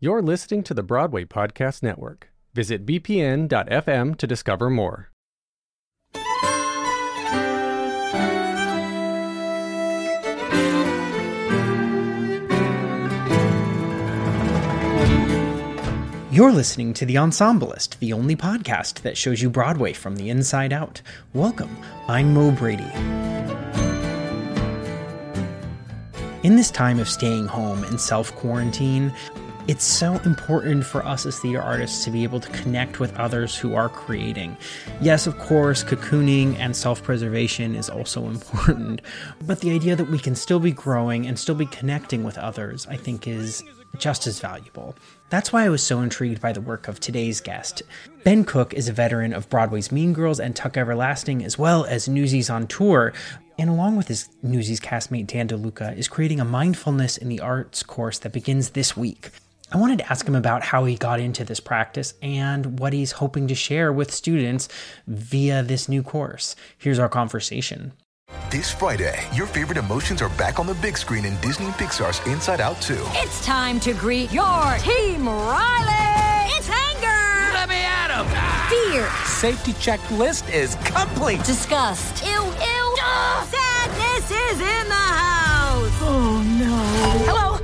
You're listening to the Broadway Podcast Network. Visit bpn.fm to discover more. You're listening to The Ensemblist, the only podcast that shows you Broadway from the inside out. Welcome, I'm Mo Brady. In this time of staying home and self quarantine, it's so important for us as theater artists to be able to connect with others who are creating. Yes, of course, cocooning and self preservation is also important, but the idea that we can still be growing and still be connecting with others, I think, is just as valuable. That's why I was so intrigued by the work of today's guest. Ben Cook is a veteran of Broadway's Mean Girls and Tuck Everlasting, as well as Newsies on Tour, and along with his Newsies castmate Dan DeLuca, is creating a mindfulness in the arts course that begins this week. I wanted to ask him about how he got into this practice and what he's hoping to share with students via this new course. Here's our conversation. This Friday, your favorite emotions are back on the big screen in Disney and Pixar's Inside Out 2. It's time to greet your team, Riley! It's anger! Let me at him! Fear! Safety checklist is complete! Disgust! Ew, ew! Sadness is in the house! Oh no. Hello,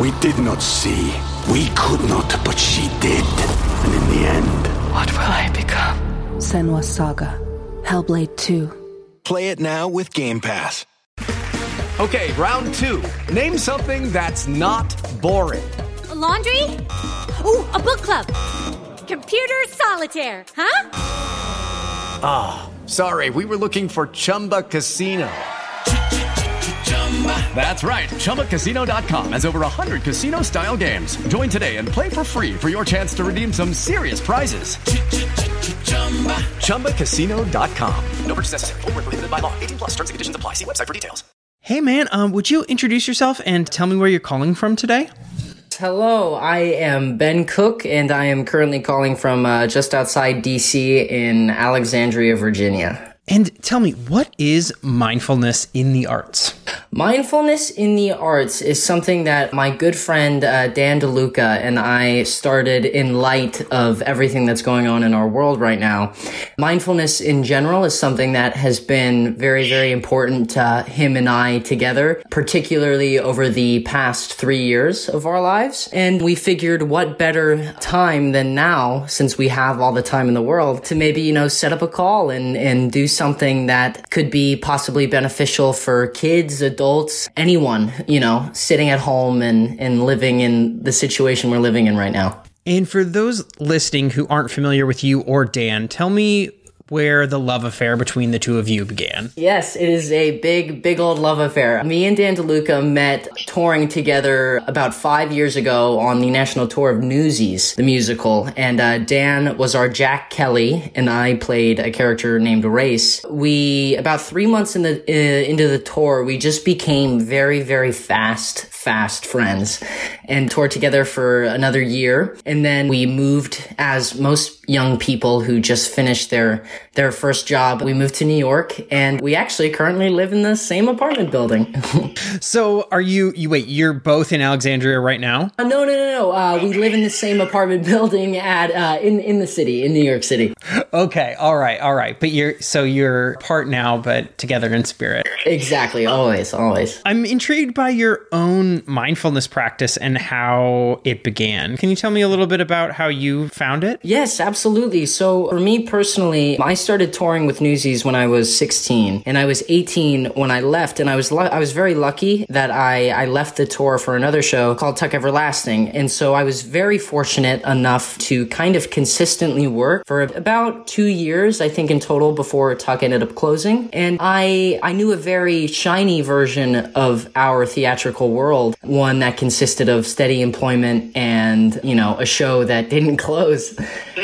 We did not see. We could not, but she did. And in the end, What will I become? Senua's Saga. Hellblade 2. Play it now with Game Pass. Okay, round two. Name something that's not boring. A laundry? Ooh, a book club. Computer solitaire, huh? Ah, oh, sorry, we were looking for Chumba Casino. That's right. ChumbaCasino.com has over 100 casino style games. Join today and play for free for your chance to redeem some serious prizes. ChumbaCasino.com. No purchase necessary. Full prohibited by law. 18 plus terms and conditions apply. See website for details. Hey man, um, would you introduce yourself and tell me where you're calling from today? Hello, I am Ben Cook, and I am currently calling from uh, just outside DC in Alexandria, Virginia. And tell me, what is mindfulness in the arts? Mindfulness in the arts is something that my good friend uh, Dan DeLuca and I started in light of everything that's going on in our world right now. Mindfulness in general is something that has been very, very important to him and I together, particularly over the past three years of our lives. And we figured what better time than now, since we have all the time in the world, to maybe, you know, set up a call and, and do something that could be possibly beneficial for kids, adults, anyone, you know, sitting at home and, and living in the situation we're living in right now. And for those listening who aren't familiar with you or Dan, tell me where the love affair between the two of you began. Yes, it is a big, big old love affair. Me and Dan DeLuca met touring together about five years ago on the national tour of Newsies, the musical. And uh, Dan was our Jack Kelly, and I played a character named Race. We, about three months in the, uh, into the tour, we just became very, very fast, fast friends and toured together for another year. And then we moved as most young people who just finished their their first job. We moved to New York and we actually currently live in the same apartment building. so are you you wait, you're both in Alexandria right now? Uh, no, no, no, no. Uh, we live in the same apartment building at uh, in in the city, in New York City. Okay, all right, all right. But you're so you're apart now but together in spirit. Exactly, always, always. I'm intrigued by your own mindfulness practice and how it began. Can you tell me a little bit about how you found it? Yes, absolutely. So for me personally, I started touring with Newsies when I was 16 and I was 18 when I left and I was I was very lucky that I I left the tour for another show called Tuck Everlasting and so I was very fortunate enough to kind of consistently work for about 2 years I think in total before Tuck ended up closing and I I knew a very shiny version of our theatrical world one that consisted of steady employment and you know a show that didn't close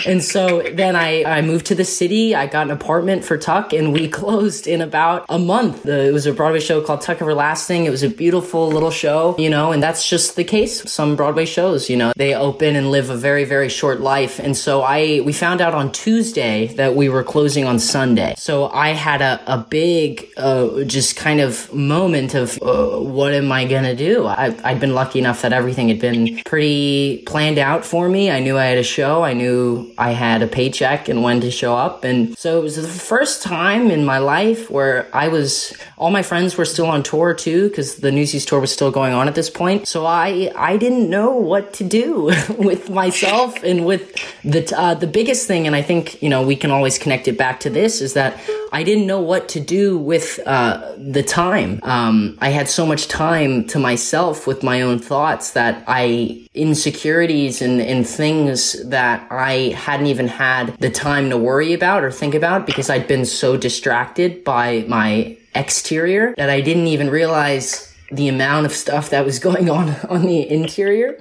and so then I I moved to the city. I got an apartment for Tuck and we closed in about a month. It was a Broadway show called Tuck Everlasting. It was a beautiful little show you know and that's just the case. Some Broadway shows you know they open and live a very very short life. And so I we found out on Tuesday that we were closing on Sunday. So I had a, a big uh, just kind of moment of uh, what am I gonna do? I, I'd been lucky enough that everything had been pretty planned out for me. I knew I had a show. I knew I had a paycheck and when to show up. And so it was the first time in my life where I was all my friends were still on tour too because the Newsies tour was still going on at this point. So I I didn't know what to do with myself and with the uh, the biggest thing and I think you know we can always connect it back to this is that I didn't know what to do with uh, the time. Um, I had so much time to myself with my own thoughts that I insecurities and, and things that I hadn't even had the time to worry about or think about because I'd been so distracted by my exterior that I didn't even realize the amount of stuff that was going on on the interior.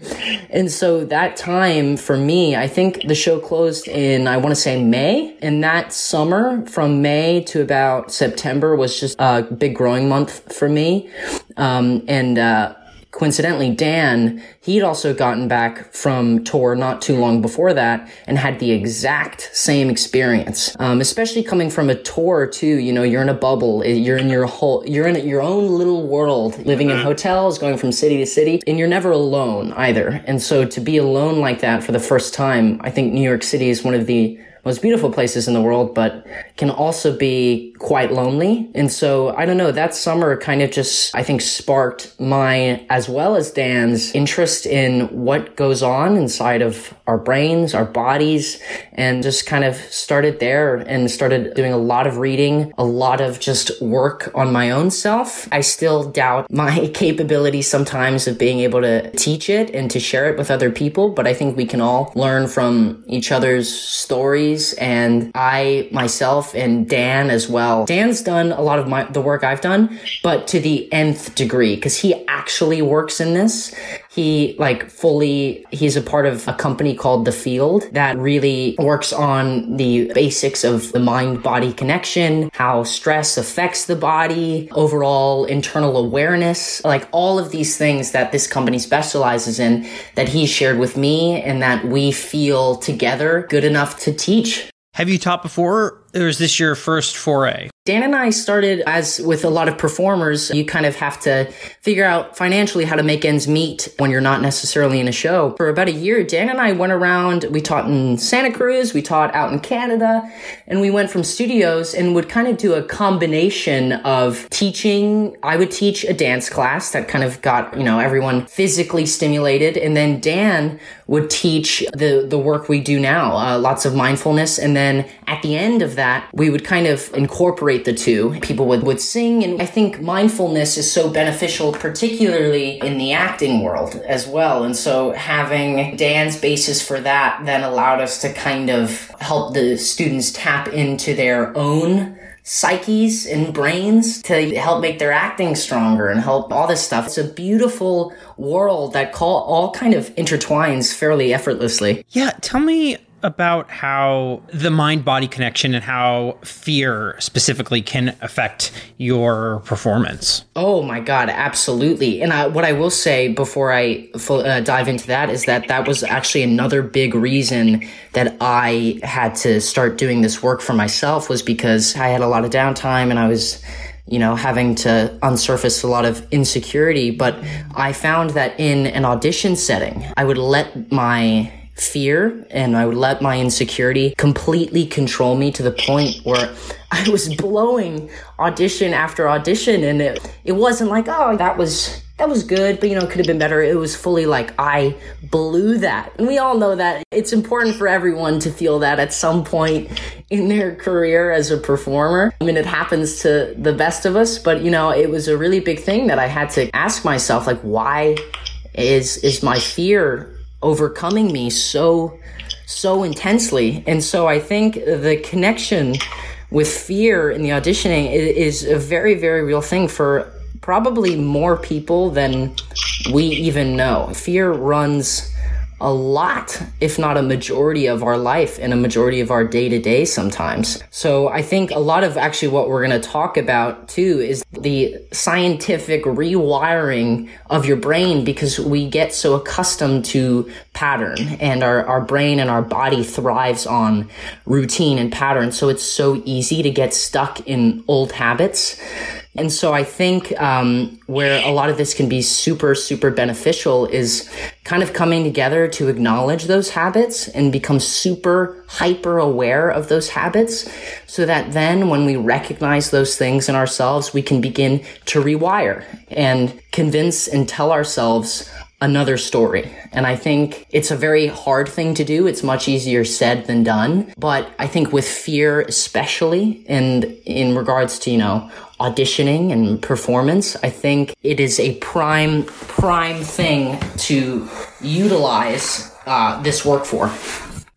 And so that time for me, I think the show closed in, I want to say May. And that summer from May to about September was just a big growing month for me. Um, and, uh, coincidentally, Dan, he'd also gotten back from tour not too long before that and had the exact same experience. Um, especially coming from a tour too, you know, you're in a bubble, you're in your whole, you're in your own little world, living in hotels, going from city to city, and you're never alone either. And so to be alone like that for the first time, I think New York City is one of the most beautiful places in the world, but can also be quite lonely. And so I don't know, that summer kind of just, I think, sparked my, as well as Dan's, interest in what goes on inside of our brains, our bodies, and just kind of started there and started doing a lot of reading, a lot of just work on my own self. I still doubt my capability sometimes of being able to teach it and to share it with other people, but I think we can all learn from each other's stories and I myself and Dan as well. Dan's done a lot of my the work I've done, but to the nth degree because he actually works in this. He like fully he's a part of a company called The Field that really works on the basics of the mind body connection, how stress affects the body, overall internal awareness, like all of these things that this company specializes in that he shared with me and that we feel together good enough to teach. Have you taught before, or is this your first foray? Dan and I started as with a lot of performers, you kind of have to figure out financially how to make ends meet when you're not necessarily in a show. For about a year, Dan and I went around, we taught in Santa Cruz, we taught out in Canada, and we went from studios and would kind of do a combination of teaching. I would teach a dance class that kind of got, you know, everyone physically stimulated. And then Dan would teach the, the work we do now, uh, lots of mindfulness. And then at the end of that, we would kind of incorporate the two. People would, would sing. And I think mindfulness is so beneficial, particularly in the acting world as well. And so having Dan's basis for that then allowed us to kind of help the students tap into their own psyches and brains to help make their acting stronger and help all this stuff. It's a beautiful world that call, all kind of intertwines fairly effortlessly. Yeah, tell me about how the mind body connection and how fear specifically can affect your performance. Oh my God, absolutely. And I, what I will say before I uh, dive into that is that that was actually another big reason that I had to start doing this work for myself was because I had a lot of downtime and I was you know, having to unsurface a lot of insecurity. But I found that in an audition setting, I would let my fear and I would let my insecurity completely control me to the point where I was blowing audition after audition and it, it wasn't like, oh, that was that was good, but you know, it could have been better. It was fully like, I blew that. And we all know that it's important for everyone to feel that at some point in their career as a performer. I mean, it happens to the best of us, but you know, it was a really big thing that I had to ask myself, like, why is, is my fear overcoming me so, so intensely? And so I think the connection with fear in the auditioning is a very, very real thing for probably more people than we even know. Fear runs a lot, if not a majority of our life and a majority of our day to day sometimes. So I think a lot of actually what we're going to talk about too is the scientific rewiring of your brain because we get so accustomed to pattern and our, our brain and our body thrives on routine and pattern. So it's so easy to get stuck in old habits. And so I think um, where a lot of this can be super, super beneficial is kind of coming together to acknowledge those habits and become super hyper aware of those habits so that then when we recognize those things in ourselves, we can begin to rewire and convince and tell ourselves another story. And I think it's a very hard thing to do. It's much easier said than done. But I think with fear, especially, and in regards to, you know, auditioning and performance, I think it is a prime, prime thing to utilize uh, this work for.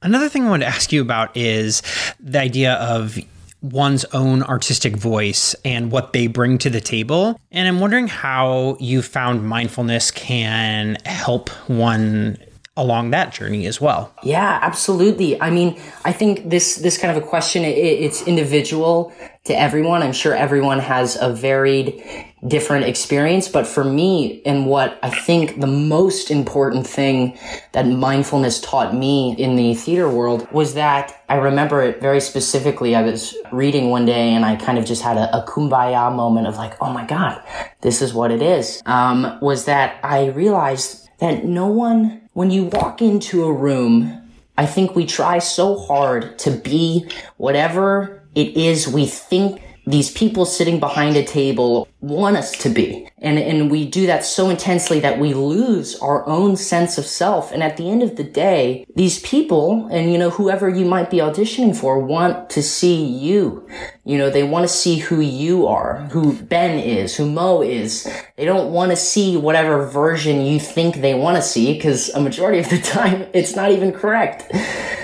Another thing I wanted to ask you about is the idea of one's own artistic voice and what they bring to the table. And I'm wondering how you found mindfulness can help one along that journey as well. Yeah, absolutely. I mean, I think this this kind of a question it, it's individual to everyone. I'm sure everyone has a varied different experience, but for me and what I think the most important thing that mindfulness taught me in the theater world was that I remember it very specifically. I was reading one day and I kind of just had a, a kumbaya moment of like, oh my God, this is what it is. Um, was that I realized that no one, when you walk into a room, I think we try so hard to be whatever it is we think these people sitting behind a table want us to be. And, and we do that so intensely that we lose our own sense of self. And at the end of the day, these people and, you know, whoever you might be auditioning for want to see you. You know, they want to see who you are, who Ben is, who Mo is. They don't want to see whatever version you think they want to see because a majority of the time it's not even correct.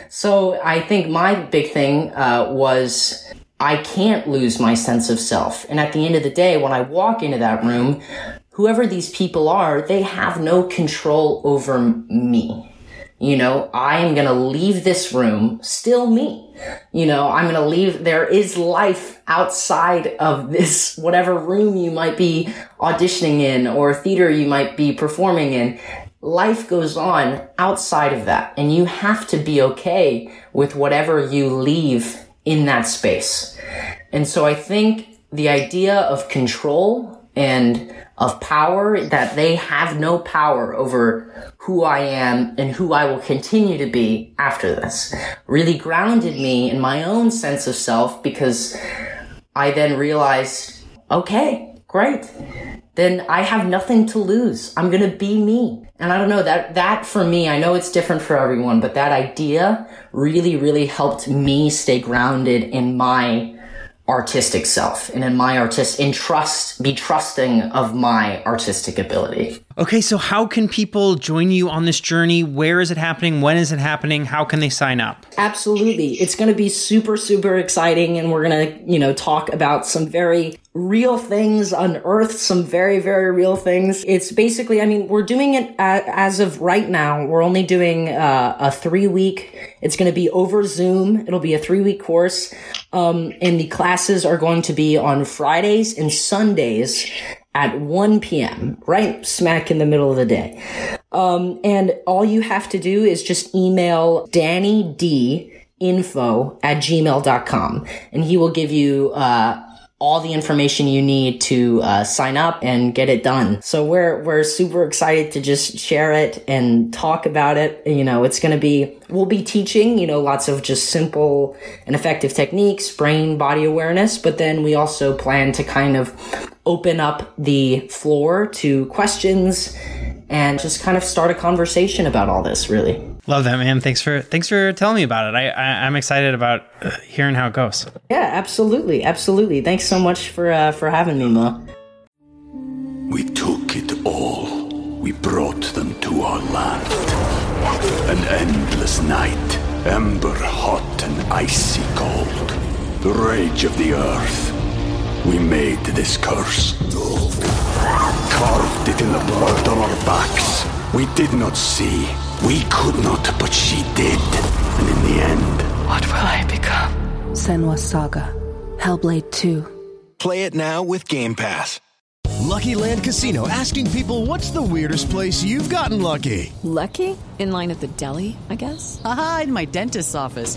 So I think my big thing, uh, was, I can't lose my sense of self. And at the end of the day, when I walk into that room, whoever these people are, they have no control over me. You know, I am going to leave this room still me. You know, I'm going to leave, there is life outside of this, whatever room you might be auditioning in or theater you might be performing in. Life goes on outside of that and you have to be okay with whatever you leave in that space. And so I think the idea of control and of power, that they have no power over who I am and who I will continue to be after this, really grounded me in my own sense of self because I then realized, okay, great. Then I have nothing to lose. I'm going to be me. And I don't know that, that for me, I know it's different for everyone, but that idea really, really helped me stay grounded in my artistic self and in my artist in trust be trusting of my artistic ability okay so how can people join you on this journey? Where is it happening? When is it happening? How can they sign up? Absolutely. It's going to be super super exciting and we're going to you know talk about some very real things unearth some very very real things. It's basically i mean we're doing it as of right now. We're only doing uh, a three week it's going to be over zoom. It'll be a three week course. Um, and the classes are going to be on fridays and sundays at 1 p.m., right smack in the middle of the day. Um, and all you have to do is just email Danny D info at gmail.com and he will give you, uh, all the information you need to uh, sign up and get it done. So we're we're super excited to just share it and talk about it. You know, it's going to be we'll be teaching, you know, lots of just simple and effective techniques, brain body awareness, but then we also plan to kind of open up the floor to questions and just kind of start a conversation about all this, really. Love that, man. Thanks for thanks for telling me about it. I, I am excited about uh, hearing how it goes. Yeah, absolutely, absolutely. Thanks so much for uh, for having me, Mo. We took it all. We brought them to our land. An endless night, ember hot and icy cold. The rage of the earth. We made this curse. Carved it in the blood on our backs. We did not see. We could not, but she did. And in the end, what will I become? Senua's Saga. Hellblade 2. Play it now with Game Pass. Lucky Land Casino asking people what's the weirdest place you've gotten lucky? Lucky? In line at the deli, I guess? Aha, in my dentist's office.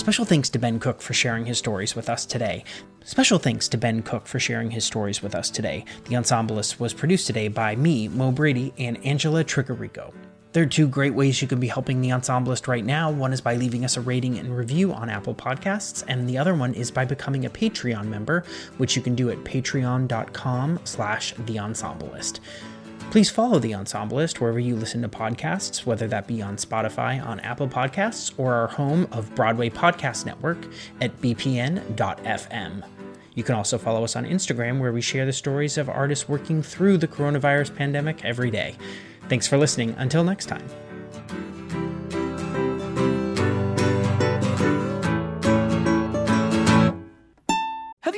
Special thanks to Ben Cook for sharing his stories with us today. Special thanks to Ben Cook for sharing his stories with us today. The Ensemblist was produced today by me, Mo Brady, and Angela Tricarico. There are two great ways you can be helping the Ensemblist right now. One is by leaving us a rating and review on Apple Podcasts, and the other one is by becoming a Patreon member, which you can do at patreon.com slash the Ensemblist. Please follow The Ensemblist wherever you listen to podcasts, whether that be on Spotify, on Apple Podcasts, or our home of Broadway Podcast Network at bpn.fm. You can also follow us on Instagram, where we share the stories of artists working through the coronavirus pandemic every day. Thanks for listening. Until next time.